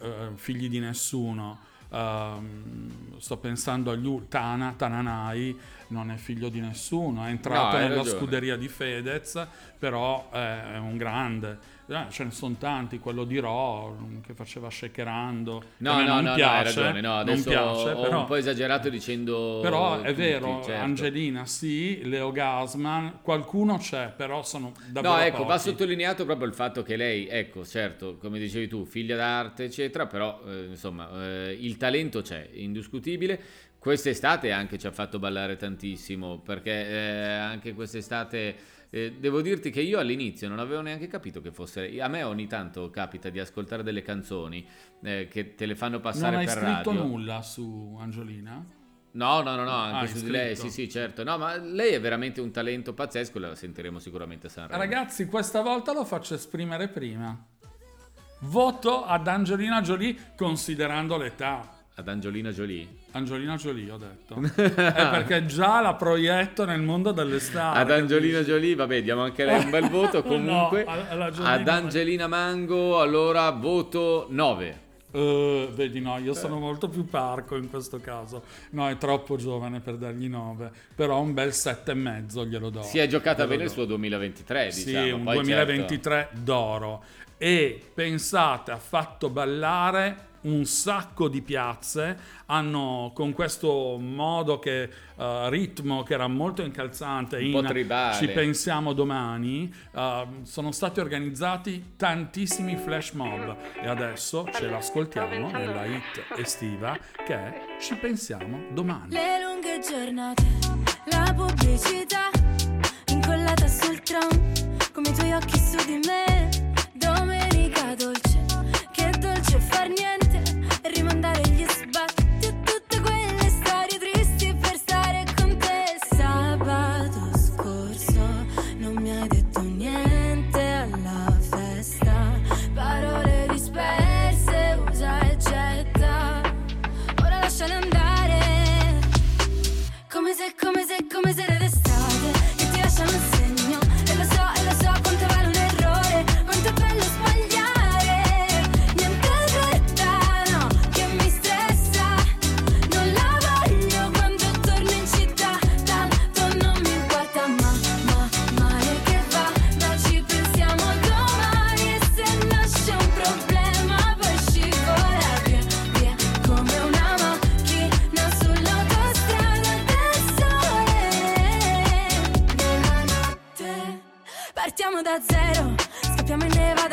Speaker 1: eh, figli di nessuno. Ehm, sto pensando agli u- Tana, Tananai, non è figlio di nessuno, è entrato
Speaker 2: No,
Speaker 1: nella
Speaker 2: ragione.
Speaker 1: scuderia di Fedez, però è un grande. Eh, ce ne sono tanti, quello di Ro che faceva shakerando.
Speaker 2: No, no, no, no,
Speaker 1: piace,
Speaker 2: hai ragione. No,
Speaker 1: non
Speaker 2: adesso
Speaker 1: piace,
Speaker 2: ho
Speaker 1: però,
Speaker 2: un po' esagerato dicendo.
Speaker 1: però è
Speaker 2: tutti,
Speaker 1: vero,
Speaker 2: certo.
Speaker 1: Angelina sì, Leo Gasman, qualcuno c'è, però sono davvero
Speaker 2: No, ecco, va
Speaker 1: pochi.
Speaker 2: sottolineato proprio il fatto che lei, ecco, certo, come dicevi tu, figlia d'arte, eccetera, però eh, insomma, eh, il talento c'è, indiscutibile. Quest'estate anche ci ha fatto ballare tantissimo, perché eh, anche quest'estate eh, devo dirti che io all'inizio non avevo neanche capito che fosse. A me ogni tanto capita di ascoltare delle canzoni eh, che te le fanno passare
Speaker 1: Non hai
Speaker 2: per
Speaker 1: scritto
Speaker 2: radio.
Speaker 1: nulla su Angelina?
Speaker 2: No, no, no, no, anche
Speaker 1: hai
Speaker 2: su di lei, sì, sì, certo. No, ma lei è veramente un talento pazzesco, la sentiremo sicuramente a Sanremo.
Speaker 1: Ragazzi, questa volta lo faccio esprimere prima. Voto ad Angelina Jolie considerando l'età.
Speaker 2: Ad Angelina Jolie.
Speaker 1: Angelina Jolie, ho detto. È perché già la proietto nel mondo delle star.
Speaker 2: Ad Angelina Jolie, vabbè, diamo anche lei un bel voto. Comunque,
Speaker 1: No, alla
Speaker 2: ad. Angelina Mango, allora voto 9.
Speaker 1: Eh, vedi, no, io sono molto più parco in questo caso. No, è troppo giovane per dargli 9. Però un bel 7,5 glielo do.
Speaker 2: Si è giocata
Speaker 1: Glielo
Speaker 2: bene il
Speaker 1: do.
Speaker 2: suo 2023,
Speaker 1: Sì,
Speaker 2: diciamo.
Speaker 1: un
Speaker 2: Poi,
Speaker 1: 2023 d'oro. E pensate, ha fatto ballare un sacco di piazze, hanno con questo modo che eh, ritmo che era molto incalzante,
Speaker 2: Un po'
Speaker 1: in
Speaker 2: tribale.
Speaker 1: ci pensiamo domani, eh, sono stati organizzati tantissimi flash mob e adesso ce l'ascoltiamo nella hit estiva che è Ci pensiamo domani.
Speaker 6: Le lunghe giornate, la pubblicità incollata sul tram, come i tuoi occhi su di me. Niente rimandare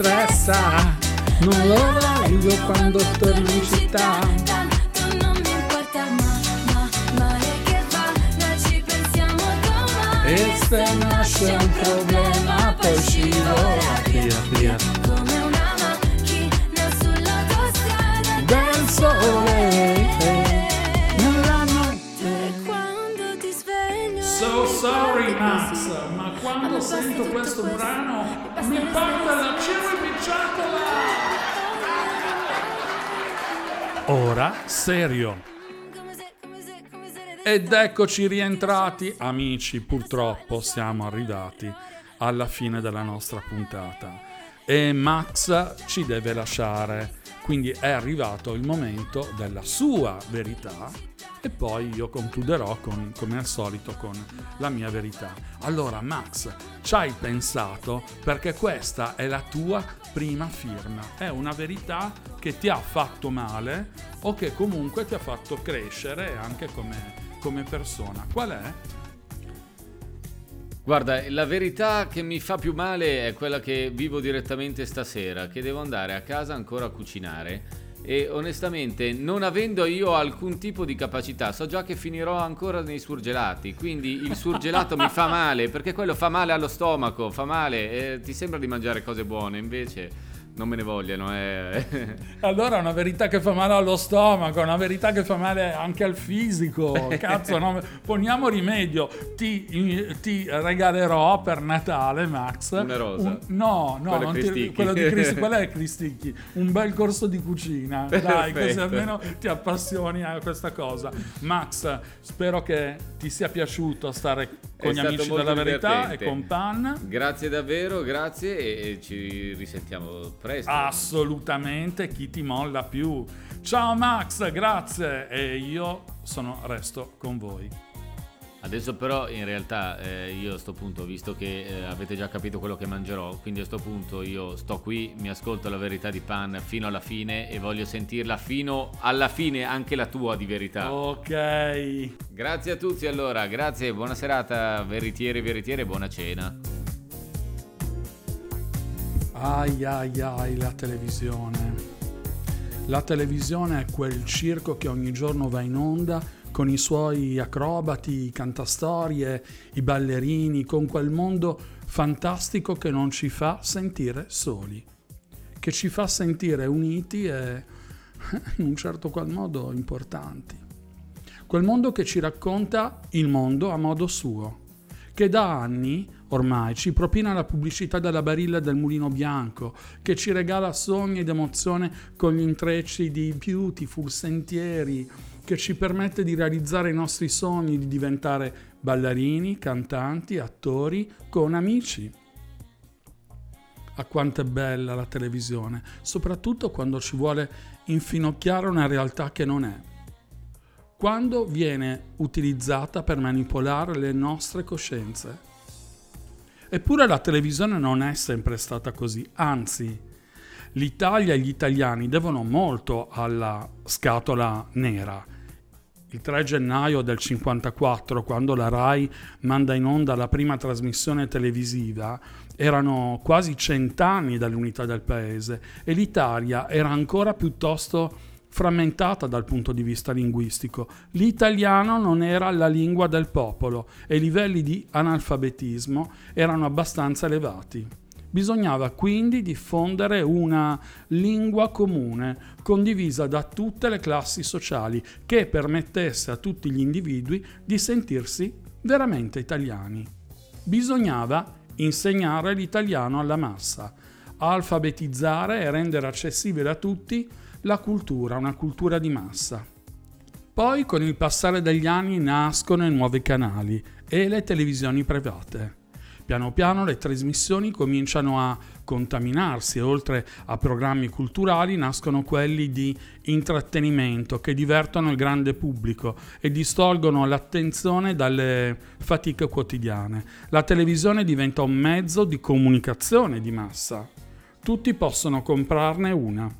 Speaker 1: stressa, non lo voglio quando torno in città.
Speaker 6: Tanto non mi importa ma, ma, male che va Noi ci pensiamo domani
Speaker 1: E se nasce un problema poi scivola via, via.
Speaker 6: Come una macchina sull'autostrada
Speaker 1: Del sole nella notte.
Speaker 6: Quando ti sveglio
Speaker 1: So sorry Max, ma quando sento questo brano mi parte la ciribiciatola. Ora serio. Ed eccoci rientrati, amici, purtroppo siamo arrivati alla fine della nostra puntata e Max ci deve lasciare, quindi è arrivato il momento della sua verità e poi io concluderò con, come al solito con la mia verità. Allora Max, ci hai pensato perché questa è la tua prima firma, è una verità che ti ha fatto male o che comunque ti ha fatto crescere anche come, come persona. Qual è?
Speaker 2: Guarda, la verità che mi fa più male è quella che vivo direttamente stasera, che devo andare a casa ancora a cucinare e onestamente non avendo io alcun tipo di capacità, so già che finirò ancora nei surgelati, quindi il surgelato mi fa male perché quello fa male allo stomaco, fa male, e ti sembra di mangiare cose buone, invece non me ne vogliano. Eh.
Speaker 1: Allora è una verità che fa male allo stomaco, una verità che fa male anche al fisico. Cazzo, no? poniamo rimedio. Ti, ti, regalerò per Natale, Max.
Speaker 2: Una rosa.
Speaker 1: Un, no, no,
Speaker 2: quello,
Speaker 1: ti, quello di Cristi, quello è Cristicchi. Un bel corso di cucina. Dai, così almeno ti appassioni a questa cosa. Max, spero che ti sia piaciuto stare con
Speaker 2: È
Speaker 1: gli amici della verità
Speaker 2: divertente.
Speaker 1: e con Pan.
Speaker 2: Grazie davvero, grazie e e ci risentiamo presto.
Speaker 1: Assolutamente, chi ti molla più. Ciao Max, grazie e io sono resto con voi.
Speaker 2: Adesso però in realtà eh, io a sto punto, visto che eh, avete già capito quello che mangerò, quindi a sto punto io sto qui, mi ascolto la verità di Pan fino alla fine e voglio sentirla fino alla fine anche la tua di verità.
Speaker 1: Ok.
Speaker 2: Grazie a tutti allora, grazie, buona serata veritieri e veritiere, buona cena.
Speaker 1: Ai ai ai la televisione. La televisione è quel circo che ogni giorno va in onda con i suoi acrobati, i cantastorie, i ballerini, con quel mondo fantastico che non ci fa sentire soli, che ci fa sentire uniti e in un certo qual modo importanti. Quel mondo che ci racconta il mondo a modo suo, che da anni ormai ci propina la pubblicità della barilla del mulino bianco, che ci regala sogni ed emozione con gli intrecci di beautiful sentieri, che ci permette di realizzare i nostri sogni di diventare ballerini, cantanti, attori, con amici. A quanto è bella la televisione, soprattutto quando ci vuole infinocchiare una realtà che non è quando viene utilizzata per manipolare le nostre coscienze. Eppure la televisione non è sempre stata così, anzi, l'Italia e gli italiani devono molto alla scatola nera. Il 3 gennaio del 54, quando la RAI manda in onda la prima trasmissione televisiva, erano quasi cent'anni dall'unità del paese e l'Italia era ancora piuttosto frammentata dal punto di vista linguistico. L'italiano non era la lingua del popolo e i livelli di analfabetismo erano abbastanza elevati. Bisognava quindi diffondere una lingua comune, condivisa da tutte le classi sociali, che permettesse a tutti gli individui di sentirsi veramente italiani. Bisognava insegnare l'italiano alla massa, alfabetizzare e rendere accessibile a tutti la cultura, una cultura di massa. Poi con il passare degli anni nascono i nuovi canali e le televisioni private. Piano piano le trasmissioni cominciano a contaminarsi e oltre a programmi culturali nascono quelli di intrattenimento che divertono il grande pubblico e distolgono l'attenzione dalle fatiche quotidiane. La televisione diventa un mezzo di comunicazione di massa. Tutti possono comprarne una.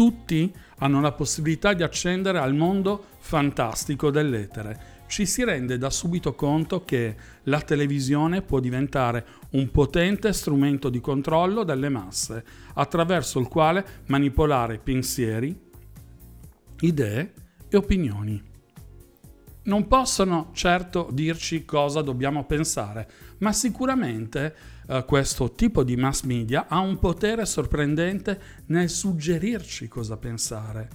Speaker 1: Tutti hanno la possibilità di accendere al mondo fantastico dell'etere. Ci si rende da subito conto che la televisione può diventare un potente strumento di controllo delle masse, attraverso il quale manipolare pensieri, idee e opinioni. Non possono certo dirci cosa dobbiamo pensare, ma sicuramente eh, questo tipo di mass media ha un potere sorprendente nel suggerirci cosa pensare,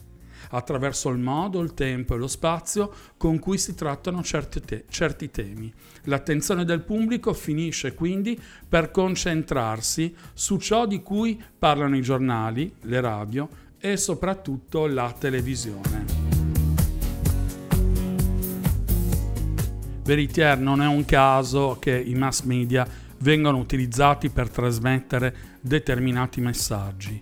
Speaker 1: attraverso il modo, il tempo e lo spazio con cui si trattano certi, te- certi temi. L'attenzione del pubblico finisce quindi per concentrarsi su ciò di cui parlano i giornali, le radio e soprattutto la televisione. Veritier non è un caso che i mass media vengano utilizzati per trasmettere determinati messaggi.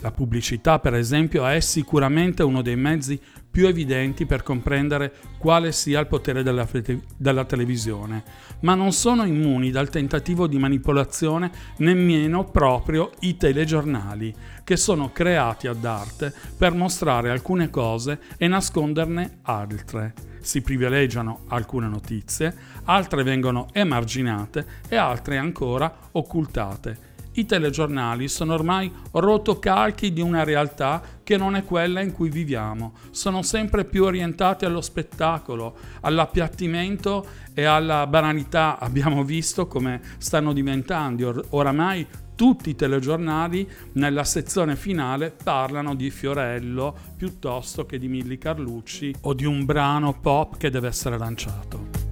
Speaker 1: La pubblicità, per esempio, è sicuramente uno dei mezzi più evidenti per comprendere quale sia il potere della, della televisione, ma non sono immuni dal tentativo di manipolazione nemmeno proprio i telegiornali, che sono creati ad arte per mostrare alcune cose e nasconderne altre. Si privilegiano alcune notizie, altre vengono emarginate e altre ancora occultate. I telegiornali sono ormai rotocalchi di una realtà che non è quella in cui viviamo. Sono sempre più orientati allo spettacolo, all'appiattimento e alla banalità. Abbiamo visto come stanno diventando or- oramai tutti i telegiornali nella sezione finale parlano di Fiorello piuttosto che di Milli Carlucci o di un brano pop che deve essere lanciato.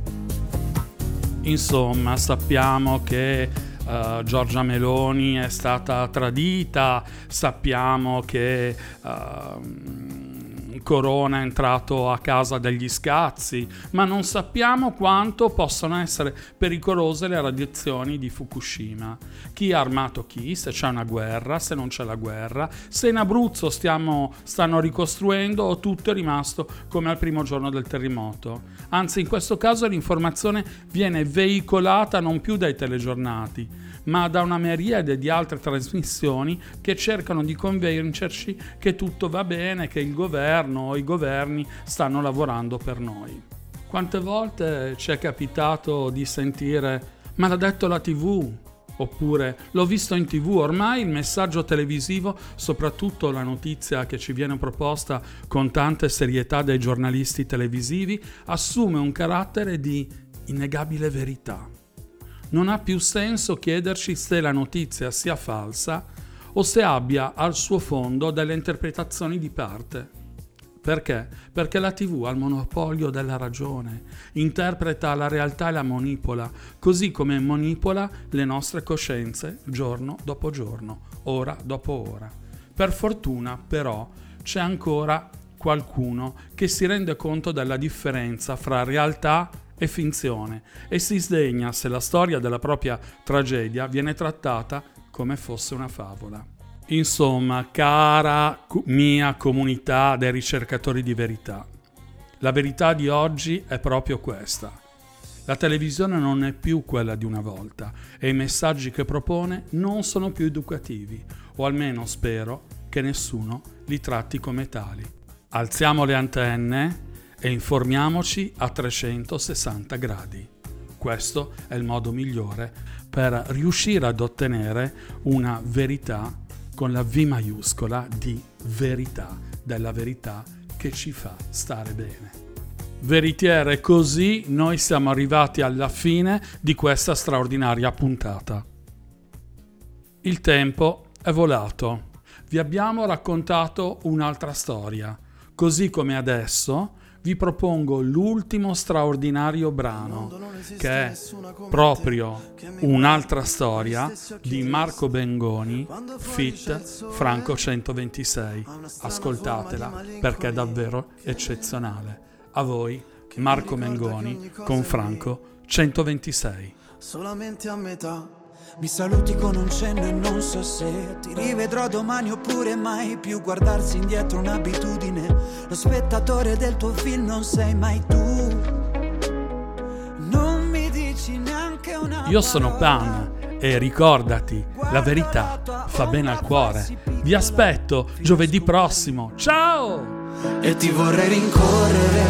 Speaker 1: Insomma, sappiamo che uh, Giorgia Meloni è stata tradita, sappiamo che uh, Corona è entrato a casa degli scazzi, ma non sappiamo quanto possono essere pericolose le radiazioni di Fukushima. Chi ha armato chi, se c'è una guerra, se non c'è la guerra, se in Abruzzo stiamo, stanno ricostruendo o tutto è rimasto come al primo giorno del terremoto. Anzi, in questo caso l'informazione viene veicolata non più dai telegiornati, ma da una miriade di altre trasmissioni che cercano di convincerci che tutto va bene, che il governo o i governi stanno lavorando per noi. Quante volte ci è capitato di sentire ma l'ha detto la tv, oppure l'ho visto in tv, ormai il messaggio televisivo, soprattutto la notizia che ci viene proposta con tante serietà dai giornalisti televisivi, assume un carattere di innegabile verità non ha più senso chiederci se la notizia sia falsa o se abbia al suo fondo delle interpretazioni di parte. Perché? Perché la TV ha il monopolio della ragione, interpreta la realtà e la manipola, così come manipola le nostre coscienze giorno dopo giorno, ora dopo ora. Per fortuna, però, c'è ancora qualcuno che si rende conto della differenza fra realtà e finzione e si sdegna se la storia della propria tragedia viene trattata come fosse una favola. Insomma, cara mia comunità dei ricercatori di verità, la verità di oggi è proprio questa. La televisione non è più quella di una volta e i messaggi che propone non sono più educativi, o almeno spero che nessuno li tratti come tali. Alziamo le antenne e informiamoci a 360 gradi. Questo è il modo migliore per riuscire ad ottenere una verità con la V maiuscola di verità, della verità che ci fa stare bene. Veritiere, così noi siamo arrivati alla fine di questa straordinaria puntata. Il tempo è volato. Vi abbiamo raccontato un'altra storia, così come adesso vi propongo l'ultimo straordinario brano, che è proprio un'altra storia di Marco Bengoni, fit Franco 126. Ascoltatela perché è davvero eccezionale. A voi, Marco Bengoni con Franco 126.
Speaker 7: Solamente a metà mi saluti con un cenno e non so se ti rivedrò domani oppure mai più guardarsi indietro un'abitudine. Lo spettatore del tuo film non sei mai tu. Non mi dici neanche una
Speaker 1: Io sono Pan e ricordati, la verità fa bene al cuore. Vi aspetto giovedì prossimo. Ciao!
Speaker 7: E ti vorrei rincorrere,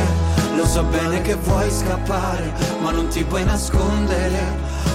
Speaker 7: lo so bene che vuoi scappare, ma non ti puoi nascondere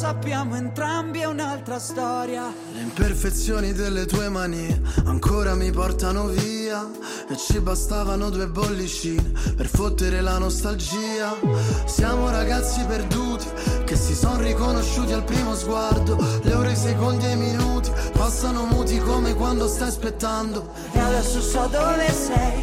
Speaker 7: sappiamo entrambi è un'altra storia.
Speaker 8: Le imperfezioni delle tue mani ancora mi portano via e ci bastavano due bollicine per fottere la nostalgia. Siamo ragazzi perduti che si sono riconosciuti al primo sguardo. Le ore, i secondi e i minuti passano muti come quando stai aspettando.
Speaker 7: E adesso so dove sei,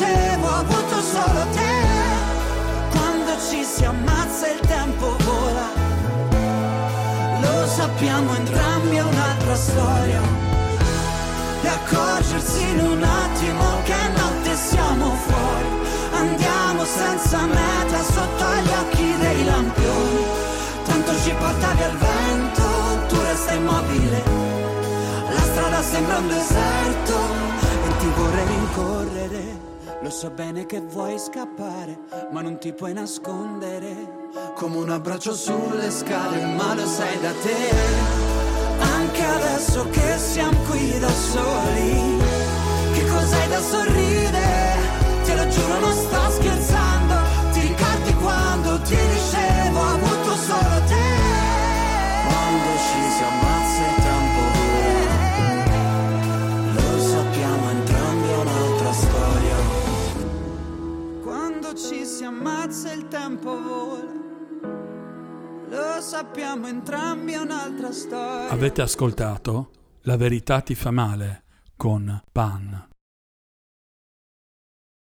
Speaker 7: dicevo ho avuto solo te Quando ci si ammazza il tempo vola Lo sappiamo entrambi è un'altra storia e accorgersi in un attimo che notte siamo fuori. Andiamo senza meta sotto gli occhi dei lampioni. Tanto ci porta via il vento, tu resta immobile. La strada sembra un deserto e ti vorrei rincorrere. Lo so bene che vuoi scappare, ma non ti puoi nascondere. Come un abbraccio sulle scale, ma lo sai da te. Anche adesso che siamo qui da soli, che cos'hai da sorridere? Te lo giuro, non sto scherzando. Ti ricordi quando ti dicevo, ammazza il tempo vola. Lo sappiamo entrambi un'altra storia.
Speaker 1: Avete ascoltato? La verità ti fa male con Pan.